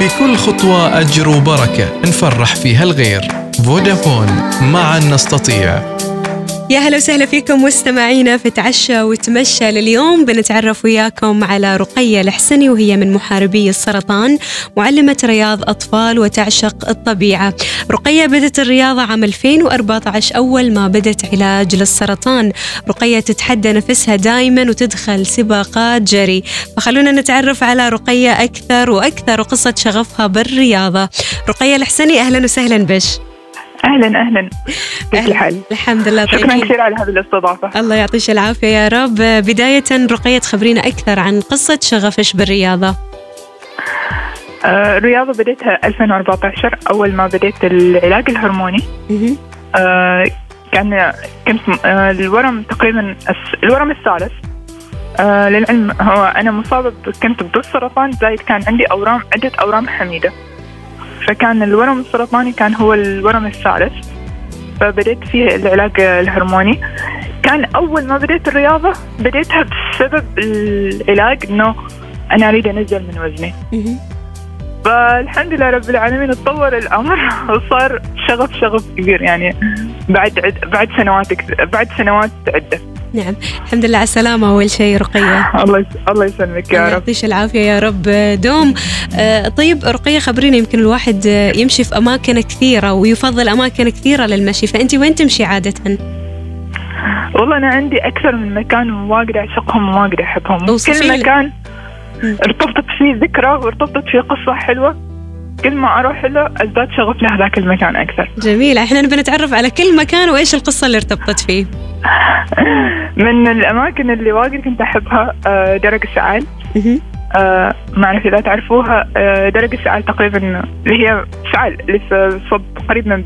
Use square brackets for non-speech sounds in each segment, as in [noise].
في كل خطوة أجر وبركة. نفرح فيها الغير. فودافون معا نستطيع. يا هلا وسهلا فيكم مستمعينا في تعشى وتمشى لليوم. بنتعرف وياكم على رقية الحسني وهي من محاربي السرطان معلمة رياض أطفال وتعشق الطبيعة. رقية بدت الرياضة عام 2014 أول ما بدت علاج للسرطان. رقية تتحدى نفسها دائما وتدخل سباقات جري. فخلونا نتعرف على رقية أكثر وأكثر وقصة شغفها بالرياضة. رقية الحسني أهلا وسهلا بش. أهلا أهلا. كيف الحال؟ الحمد لله شكرا طيبين. كثير على هذه الاستضافة. الله يعطيك العافية يا رب. بداية رقية تخبرينا أكثر عن قصة شغفش بالرياضة. آه، الرياضة بديتها 2014 أول ما بديت العلاج الهرموني. آه، كان كنت آه، الورم تقريبا الورم الثالث. آه، للعلم هو أنا مصابة كنت بالسرطان زايد كان عندي أورام عدة أورام حميدة. فكان الورم السرطاني كان هو الورم الثالث فبديت فيه العلاج الهرموني كان أول ما بديت الرياضة بديتها بسبب العلاج إنه أنا أريد أنزل من وزني. فالحمد لله رب العالمين اتطور الأمر وصار شغف شغف كبير يعني بعد عد بعد سنوات بعد سنوات عدة نعم الحمد لله على السلامة أول شيء رقية الله الله يسلمك يا رب يعطيك العافية يا رب دوم آه، طيب رقية خبرينا يمكن الواحد آه، يمشي في أماكن كثيرة ويفضل أماكن كثيرة للمشي فأنت وين تمشي عادة؟ والله أنا عندي أكثر من مكان واقدر أعشقهم وواقدر أحبهم اوصفي كل. مكان. ارتبطت فيه ذكرى وارتبطت فيه قصة حلوة. كل ما أروح له أزداد شغف لهذاك المكان أكثر. جميل. إحنا نبي نتعرف على كل مكان وإيش القصة اللي ارتبطت فيه. [laughs] من الأماكن اللي واقد كنت أحبها آه، درج السعال. آه، ما أعرف إذا تعرفوها آه، درج السعال تقريبا اللي هي سعال اللي في صب قريب من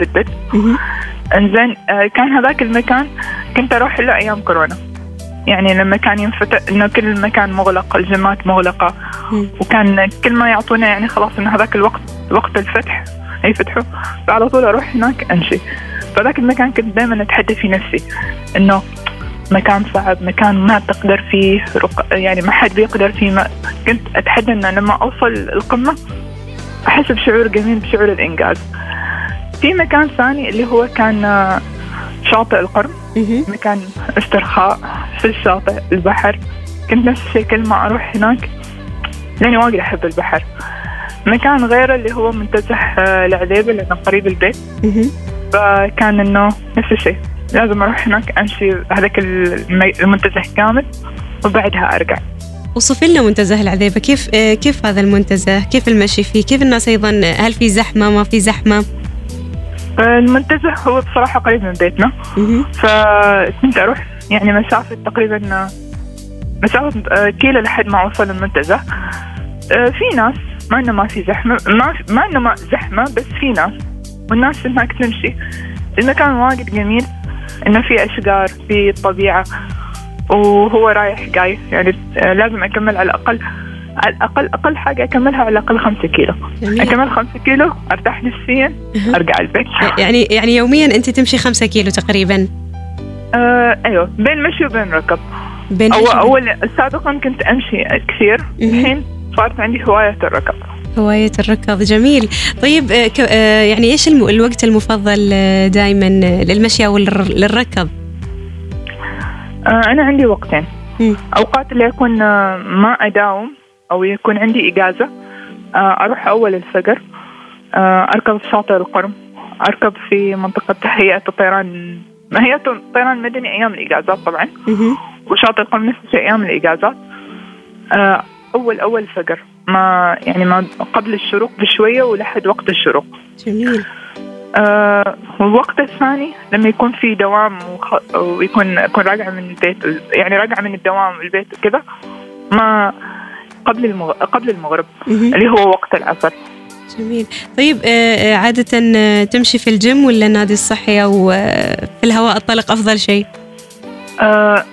مهم. إنزين آه، كان هذاك المكان كنت أروح له أيام كورونا. يعني لما كان ينفتح إنه كل المكان مغلق الجيمات مغلقة. وكان كل ما يعطونا يعني خلاص إنه هذاك الوقت وقت الفتح يفتحوا فعلى طول أروح هناك أمشي. فذاك المكان كنت دائما أتحدى في نفسي. إنه مكان صعب مكان ما تقدر فيه رق... يعني ما حد بيقدر فيه. ما... كنت أتحدى ان لما أوصل القمة أحس بشعور جميل بشعور الإنجاز. في مكان ثاني اللي هو كان شاطئ القرم مهم. مكان استرخاء في الشاطئ البحر. كنت نفس الشيء كل ما أروح هناك لأني وايد أحب البحر. مكان غيره اللي هو منتزه آه، العذيبة لأنه قريب البيت. فكان إنه نفس الشيء. لازم أروح هناك أمشي هذاك الم- المنتزه كامل وبعدها أرجع. وصفي لنا منتزه العذيبة. كيف آه، كيف هذا المنتزه؟ كيف المشي فيه؟ كيف الناس أيضا؟ هل في زحمة؟ ما في زحمة؟ المنتزه هو بصراحة قريب من بيتنا. فكنت أروح يعني مسافة تقريبا مسافة آه، كيلو لحد ما أوصل المنتزه. آه، في ناس ما إنه ما في زحمة ما ما إنه ما زحمة بس في ناس. والناس هناك تمشي. المكان وايد جميل. إنه في أشجار في طبيعة. وهو رايح جاي يعني آه، لازم أكمل على الأقل. على الأقل أقل حاجة أكملها على الأقل خمسة كيلو. جميل. أكمل خمسة كيلو أرتاح نفسيا أها. أرجع البيت. يعني يعني يوميا أنت تمشي خمسة كيلو تقريبا. آه أيوه. بين مشي وبين ركض بين أو مشي- أول سابقا كنت أمشي كثير. الحين صارت عندي هواية الركض هواية الركض جميل. طيب آه، آه، يعني إيش الم- الوقت المفضل دائما للمشي أو للر- للركض آه أنا عندي وقتين. مم. أوقات اللي أكون آه، ما أداوم. أو يكون عندي إجازة آه أروح أول الفجر آه أركض في شاطئ القرم أركض في منطقة [laughs] هيئة الطيران ما هي الطيران المدني أيام الإجازات طبعا. وشاطئ القرم نفس الشيء أيام الإجازات. آه أول أول فجر. ما يعني ما قبل الشروق بشوية ولحد وقت الشروق. جميل. آه والوقت الثاني لما يكون في دوام وخ... ويكون أكون راجعة من البيت يعني راجعة من الدوام البيت كذا ما قبل المغ... قبل المغرب. اللي هو وقت العصر جميل طيب آه، آه، عادة آه، تمشي في الجيم ولا النادي الصحي أو في الهواء الطلق أفضل شيء؟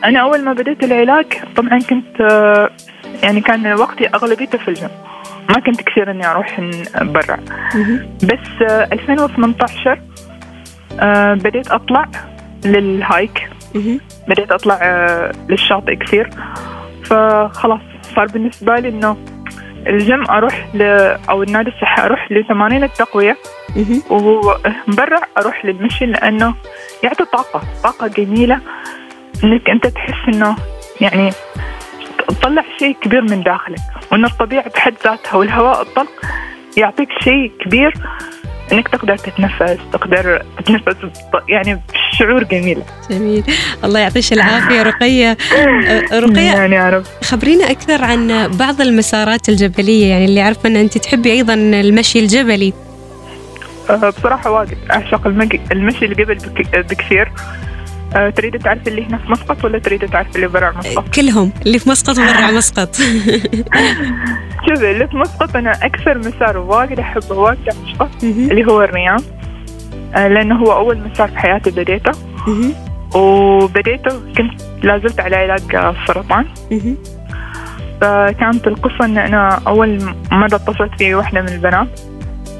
أنا أول ما بديت العلاج طبعا كنت يعني كان وقتي أغلبيته في الجيم ما كنت كثير إني أروح برا. بس آه، 2018 آه، بديت أطلع لل hike. بديت أطلع للشاطئ كثير فخلاص صار بالنسبة لي إنه الجيم أروح ل أو النادي الصحي أروح لتمارين التقوية. مهم. وبرا أروح للمشي لأنه يعطي طاقة طاقة جميلة. إنك أنت تحس إنه يعني تطلع شيء كبير من داخلك. وإن الطبيعة بحد ذاتها والهواء الطلق يعطيك شيء كبير إنك تقدر تتنفس تقدر تتنفس يعني بشعور جميل. جميل. الله يعطيش العافية رقية. آه، رقية يعني يا رب. خبرينا أكثر عن بعض المسارات الجبلية يعني اللي عارفة أن أنت تحبي أيضا المشي الجبلي. أه، بصراحة واجد أعشق المشي بك- بكثير. أه، تريد تعرف اللي هنا في مسقط ولا تريد تعرف اللي برا مسقط؟ كلهم. اللي في مسقط وبرع [laughs] مسقط. شوفي اللي في مسقط أنا أكثر مسار واجد أحبه واجد أعشقه. اللي هو الريام أه، لأنه هو أول مسار في حياتي بديته. وبديته كنت لازلت على علاج السرطان مهم. فكانت القصة إن أنا أول مرة اتصلت في واحدة من البنات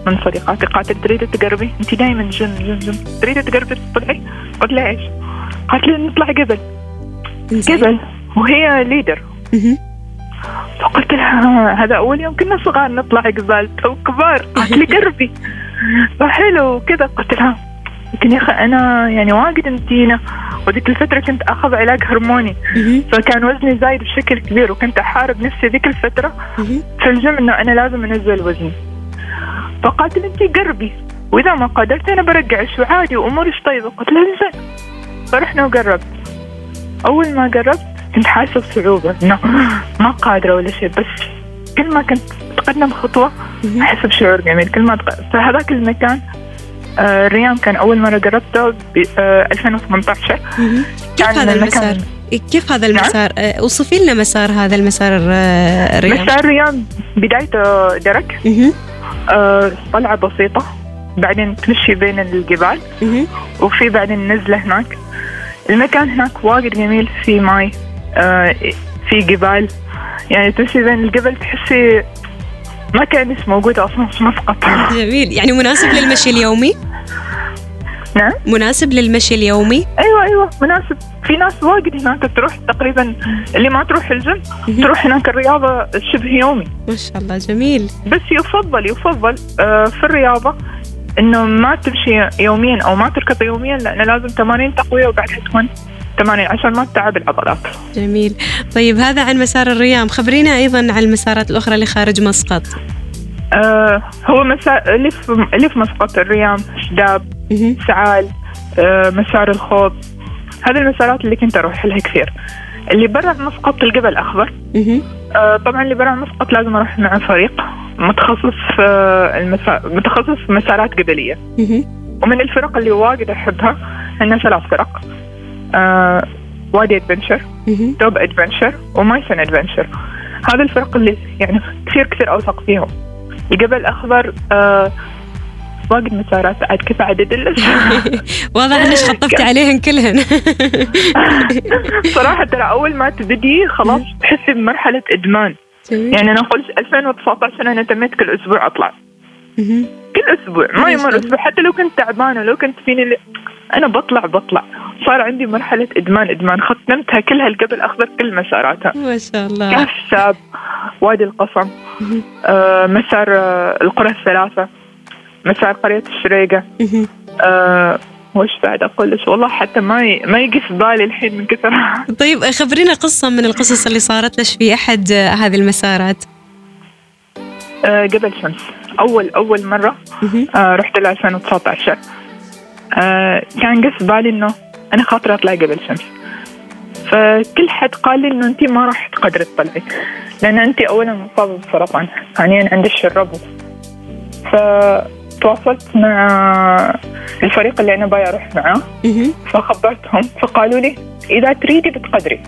من صديقاتي قالت تريد تجربي؟ أنت دائما gym gym gym تريد تجربي تطلعي؟ قلت لها إيش؟ قالت لي نطلع جبل. جبل. وهي leader. فقلت لها هذا أول يوم كنا صغار نطلع جبال تو كبار. قالت لي جربي. [laughs] فحلو كذا قلت لها لكن يا أخي أنا يعني واجد نتينة وذيك الفترة كنت أخذ علاج هرموني. فكان وزني زايد بشكل كبير وكنت أحارب نفسي ذيك الفترة مهم. في الجيم إنه أنا لازم أنزل وزني. فقالت لي أنت قربي. وإذا ما قدرت أنا برجع شو عادي وأموري طيبة؟ قلت لها زين فرحنا وقربت. أول ما قربت كنت حاسة بصعوبة إنه ما قادرة ولا شيء بس كل ما كنت أتقدم خطوة مهم. أحس بشعور جميل كل ما أتق- فهذاك المكان آه الريام كان أول مرة قربته ب آه 2018 مهم. كيف كان هذا المسار؟ كيف هذا المسار؟ آه، وصفي لنا مسار هذا المسار آه، الرياض مسار الريام بدايته درك مهم. آه طلعة بسيطة بعدين تمشي بين الجبال. وفي بعدين نزلة هناك المكان هناك واجد جميل في ماي آه في جبال يعني تمشي بين الجبل تحسي ما كانش موجودة أصلا في مسقط. جميل. يعني مناسب للمشي اليومي؟ نعم؟ مناسب للمشي اليومي؟ أيوة أيوة. مناسب. في ناس واجد هناك تروح تقريبا اللي ما تروح الجيم تروح هناك الرياضة شبه يومي. ما شاء الله جميل. بس يفضل يفضل آه، في الرياضة إنه ما تمشي يوميا أو ما تركض يوميا لأنه لازم تمارين تقوية وبعدها تكون تمارين عشان ما تتعب العضلات. جميل طيب هذا عن مسار الريام خبرينا أيضا عن المسارات الأخرى اللي خارج مسقط آه هو مسار اللي في اللي في مسقط الريام شداب. سعال آه مسار الخوض هذه المسارات اللي كنت أروح لها كثير. اللي برا مسقط الجبل الاخضر. آه طبعا اللي برا مسقط لازم أروح مع فريق متخصص في المسا... متخصص في مسارات جبلية. ومن الفرق اللي واجد أحبها عندنا ثلاث فرق آه وادي Adventure. Top Adventure ومايسن Adventure هذه الفرق اللي يعني كثير كثير أوثق فيهم الجبل الأخضر آه واجد مسارات عاد كيف عدد [laughs] واضح إنك خطفتي [laughs] عليهن كلهن [laughs] صراحة ترى أول ما تبدي خلاص تحسي بمرحلة إدمان. يعني أنا قلت 2019 أنا تميت كل أسبوع أطلع. كل أسبوع ما يمر أسبوع حتى لو كنت تعبانة لو كنت فيني. أنا بطلع بطلع. صار عندي مرحلة إدمان إدمان. ختمتها كلها الجبل الاخضر كل مساراتها. ما شاء الله. كهف ساب وادي القصم. آه مسار آه القرى الثلاثة. مسار قرية الشريقة. آه وش بعد أقول لك؟ والله حتى ما ي... ما يجي في بالي الحين من كثر. [laughs] طيب خبرينا قصة من القصص اللي صارت لك في أحد آه، هذه المسارات. آه جبل شمس. أول أول مرة. آه رحت ل 2019 آه كان قص بالي إنه أنا خاطري أطلع قبل شمس. فكل حد قال لي إنه انت ما راح تقدري تطلعي لأن انت اولا مصابه بالسرطان ثانيا عندك الربو فتواصلت مع الفريق اللي أنا باي أروح معاه. فخبرتهم فقالوا لي إذا تريدي بتقدري.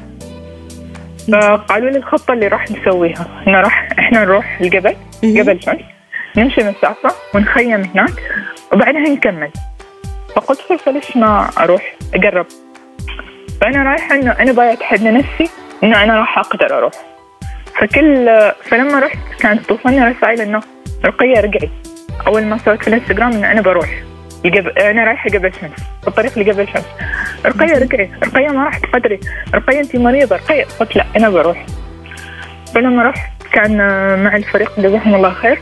فقالوا لي الخطة اللي راح نسويها. إنه راح إحنا نروح الجبل. جبل شمس نمشي مسافة ونخيم هناك وبعدها نكمل. فقلت فرصة ليش ما أروح أقرب فأنا رايحة إنه أنا باي أتحدى نفسي إنه أنا راح أقدر أروح. فكل فلما رحت كانت توصلني رسائل إنه رقية رجعي. أول ما سويت في الانستغرام إنه أنا بروح. الجب... أنا رايحة قبل شمس في الطريق لقبل شمس. رقية رجعي رقية ما راح تقدري رقية أنت مريضة رقية. قلت لا أنا بروح. فلما رحت كان مع الفريق جزاهم الله خير.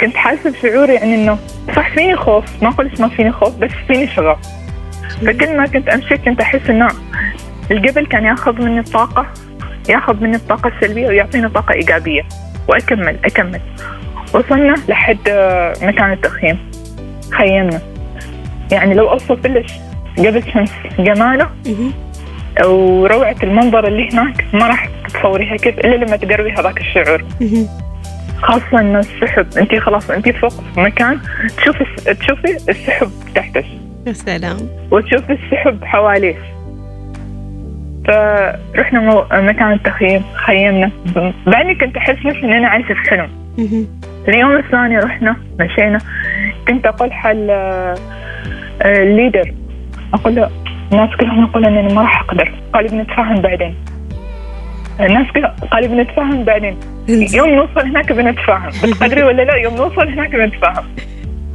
كنت حاسة بشعور يعني إنه صح فيني خوف ما أقولش ما فيني خوف بس فيني شغف. فكل ما كنت أمشي كنت أحس إنه الجبل كان ياخذ مني الطاقة ياخذ مني الطاقة السلبية ويعطيني طاقة إيجابية. وأكمل أكمل. وصلنا لحد آه، مكان التخييم. خيمنا. يعني لو أوصف لك قبل شمس جماله مهم. وروعة المنظر اللي هناك ما راح تتصوريها كيف إلا لما تقربي هذاك الشعور. خاصة إنه السحب. أنت خلاص أنت فوق في مكان تشوفي تشوفي السحب تحتك. يا سلام. وتشوفي السحب حواليك. فرحنا مو... مكان التخييم خيمنا. بعدني كنت أحس نفسي إن أنا عايشة في حلم. اليوم الثاني رحنا مشينا. كنت أقول حل آه، آه، الليدر أقول له الناس كلهم يقولون إني ما راح أقدر. قال بنتفاهم بعدين. الناس قال بنتفاهم بعدين. يوم نوصل هناك بنتفاهم بتقدري ولا لا؟ يوم نوصل هناك بنتفاهم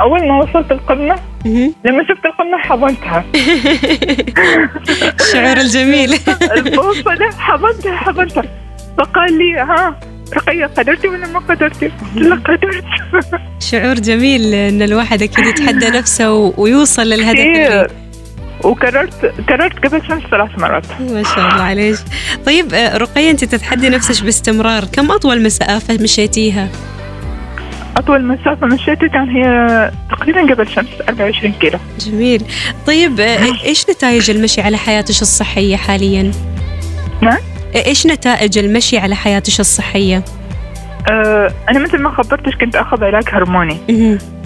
أول ما وصلت القمة مهم. لما شفت القمة حضنتها. [laughs] الشعور الجميل. [laughs] البوصلة حضنتها حضنتها. فقال لي ها رقية قدرتي ولا ما قدرتي؟ له قدرت. [laughs] شعور جميل إن الواحد أكيد يتحدى نفسه ويوصل للهدف اللي وكررت كررت قبل شمس ثلاث مرات. ما شاء الله عليك. طيب آه، رقية أنت تتحدي نفسك باستمرار. كم أطول مسافة مشيتيها؟ أطول مسافة مشيتها كان هي تقريبا قبل شمس 24 كيلو. جميل. طيب آه، إيش نتائج المشي على حياتك الصحية حاليا؟ نعم. إيش نتائج المشي على حياتك الصحية؟ أه أنا مثل ما خبرتك كنت أخذ علاج هرموني.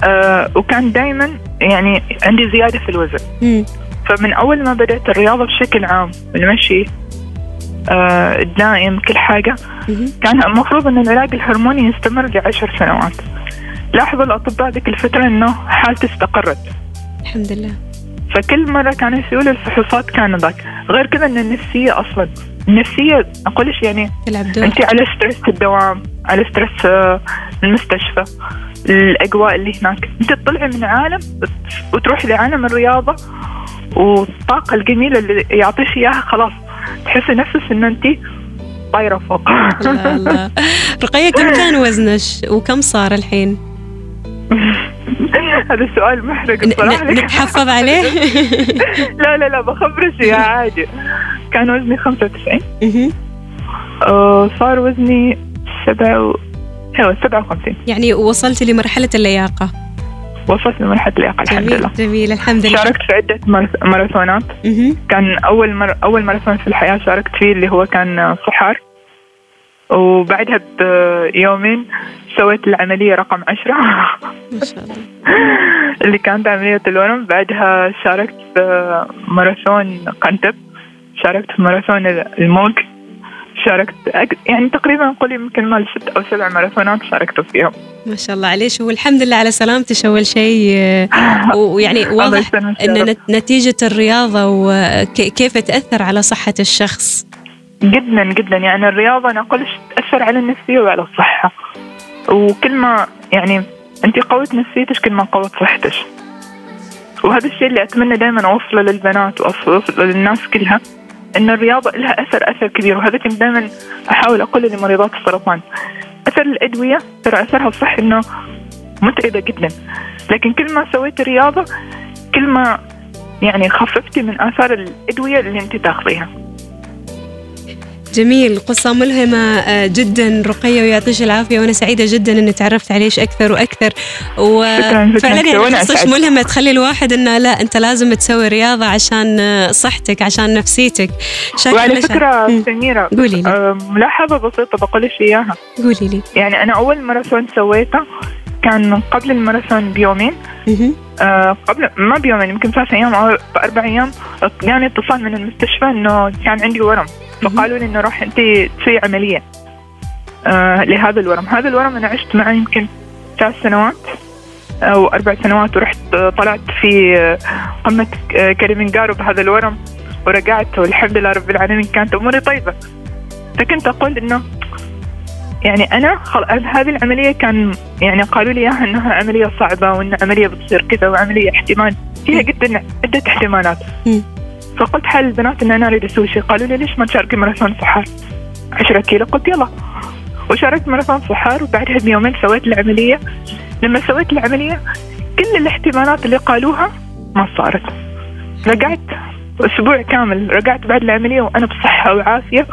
أه وكان دائما يعني عندي زيادة في الوزن. فمن أول ما بدأت الرياضة بشكل عام المشي أه الدائم كل حاجة. كان المفروض أن العلاج الهرموني يستمر لعشر سنوات. لاحظوا الأطباء ذيك الفترة أنه حالتي استقرت. الحمد لله. فكل مرة كانوا يسووا الفحوصات كان ذاك. غير كذا أن النفسية أصلا النفسية أقولش يعني تلعب دور. أنت على stress الدوام على stress آه، المستشفى الأجواء اللي هناك. أنت تطلعي من عالم وتروحي لعالم الرياضة والطاقة الجميلة اللي يعطيش إياها خلاص. تحسي نفسك أن أنت طايرة فوق. [laughs] رقية كم كان وزنك وكم صار الحين؟ [laughs] هذا سؤال محرج ن- نتحفظ عليه؟ [laughs] لا لا لا بخبرش يا عادي. كان وزني 95 مهم. آه، صار وزني سبعة و... أيوه 57 يعني وصلت لمرحلة اللياقة. وصلت لمرحلة اللياقة الحمد لله. جميل الحمد لله. شاركت في عدة ماراث- ماراثونات. كان أول مر... أول ماراثون في الحياة شاركت فيه اللي هو كان صحار. وبعدها بيومين سويت العملية رقم عشرة. ما شاء الله. [laughs] اللي كانت عملية الورم بعدها شاركت في ماراثون قنتب شاركت في ماراثون الموج. شاركت أك- يعني تقريبا قولي يمكن مال ست أو سبع ماراثونات شاركت فيهم. ما شاء الله عليك. والحمد لله على سلامتك. أول شيء آه، ويعني [laughs] واضح يسلمك يا أن رب. نت- نتيجة الرياضة وكيف تأثر على صحة الشخص؟ جدا جدا. يعني الرياضة أنا أقولش تأثر على النفسية وعلى الصحة. وكل ما يعني أنت قوت نفسيتك كل ما قوت صحتك. وهذا الشيء اللي أتمنى دائما أوصله للبنات وأوصله للناس كلها. أن الرياضة لها أثر أثر كبير وهذا كنت دائما أحاول أقوله لمريضات السرطان. أثر الأدوية ترى أثرها الصحي أنه متعبة جدا. لكن كل ما سويت رياضة كل ما يعني خففتي من آثار الأدوية اللي أنت تاخذيها. جميل قصة ملهمة آه، جدا رقية ويعطيك العافية وأنا سعيدة جدا أني تعرفت عليك أكثر وأكثر. وفعلا يعني قصص. ملهمة تخلي الواحد أنه لا أنت لازم تسوي رياضة عشان آه، صحتك عشان نفسيتك. شكرا وعلى لك. فكرة. سميرة قولي لي. آه، ملاحظة بسيطة بقولش إياها. قولي لي. يعني أنا أول ماراثون سويته كان قبل الماراثون بيومين. آه قبل ما بيومين يمكن ثلاث أيام أو أربع أيام. جاني اتصال من المستشفى إنه كان عندي ورم. فقالوا لي إنه راح أنت تسوي عملية. آه لهذا الورم. هذا الورم أنا عشت معه يمكن ثلاث سنوات أو أربع سنوات ورحت طلعت في قمة كليمنجارو بهذا الورم ورجعت والحمد لله رب العالمين كانت أموري طيبة. فكنت أقول إنه يعني أنا خل... هذه العملية كان يعني قالوا لي إياها إنها عملية صعبة وإن عملية بتصير كذا وعملية احتمال فيها قد عدة احتمالات. فقلت حال البنات إن أنا أريد أسوي شيء قالوا لي ليش ما تشاركي ماراثون صحار 10 كيلو. قلت يلا. وشاركت ماراثون صحار وبعدها بيومين سويت العملية لما سويت العملية كل الاحتمالات اللي قالوها ما صارت. رجعت أسبوع كامل رجعت بعد العملية وأنا بصحة وعافية.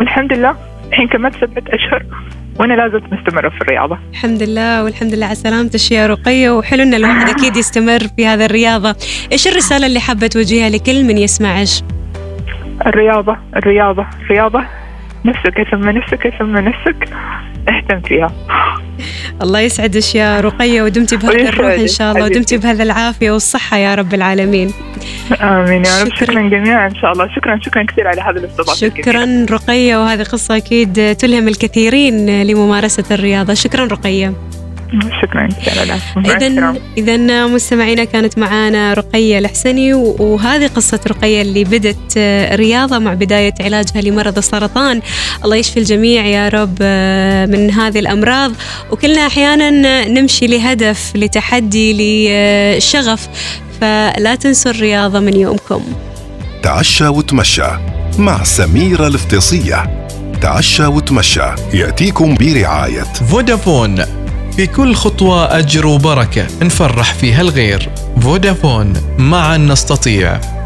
والحمد لله الحين كملت سبعة أشهر. وأنا لازلت مستمرة في الرياضة. الحمد لله والحمد لله على سلامتك يا رقيه وحلو إن الواحد أكيد يستمر في هذا الرياضة. إيش الرسالة اللي حابة توجهها لكل من يسمعك؟ الرياضة الرياضة الرياضة نفسك ثم نفسك ثم نفسك. اهتم فيها. الله يسعدك يا رقية ودمتي بهذا الروح إن شاء الله ودمتي بهذا العافية والصحة يا رب العالمين. آمين يا رب. شكرا. جميعا إن شاء الله. شكرا شكرا كثير على هذا الاستضافة شكرا رقية وهذه قصة أكيد تلهم الكثيرين لممارسة الرياضة. شكرا رقية. شكرا اذا اذا مستمعينا كانت معانا رقية الحسني وهذه قصة رقية اللي بدت رياضة مع بداية علاجها لمرض السرطان. الله يشفي الجميع يا رب من هذه الأمراض. وكلنا أحيانا نمشي لهدف لتحدي لشغف. فلا تنسوا الرياضة من يومكم. تعشى وتمشى مع سميرة الافتصية تعشى وتمشى يأتيكم برعاية. فودافون في كل خطوة أجر وبركة. نفرح فيها الغير. فودافون. معا نستطيع.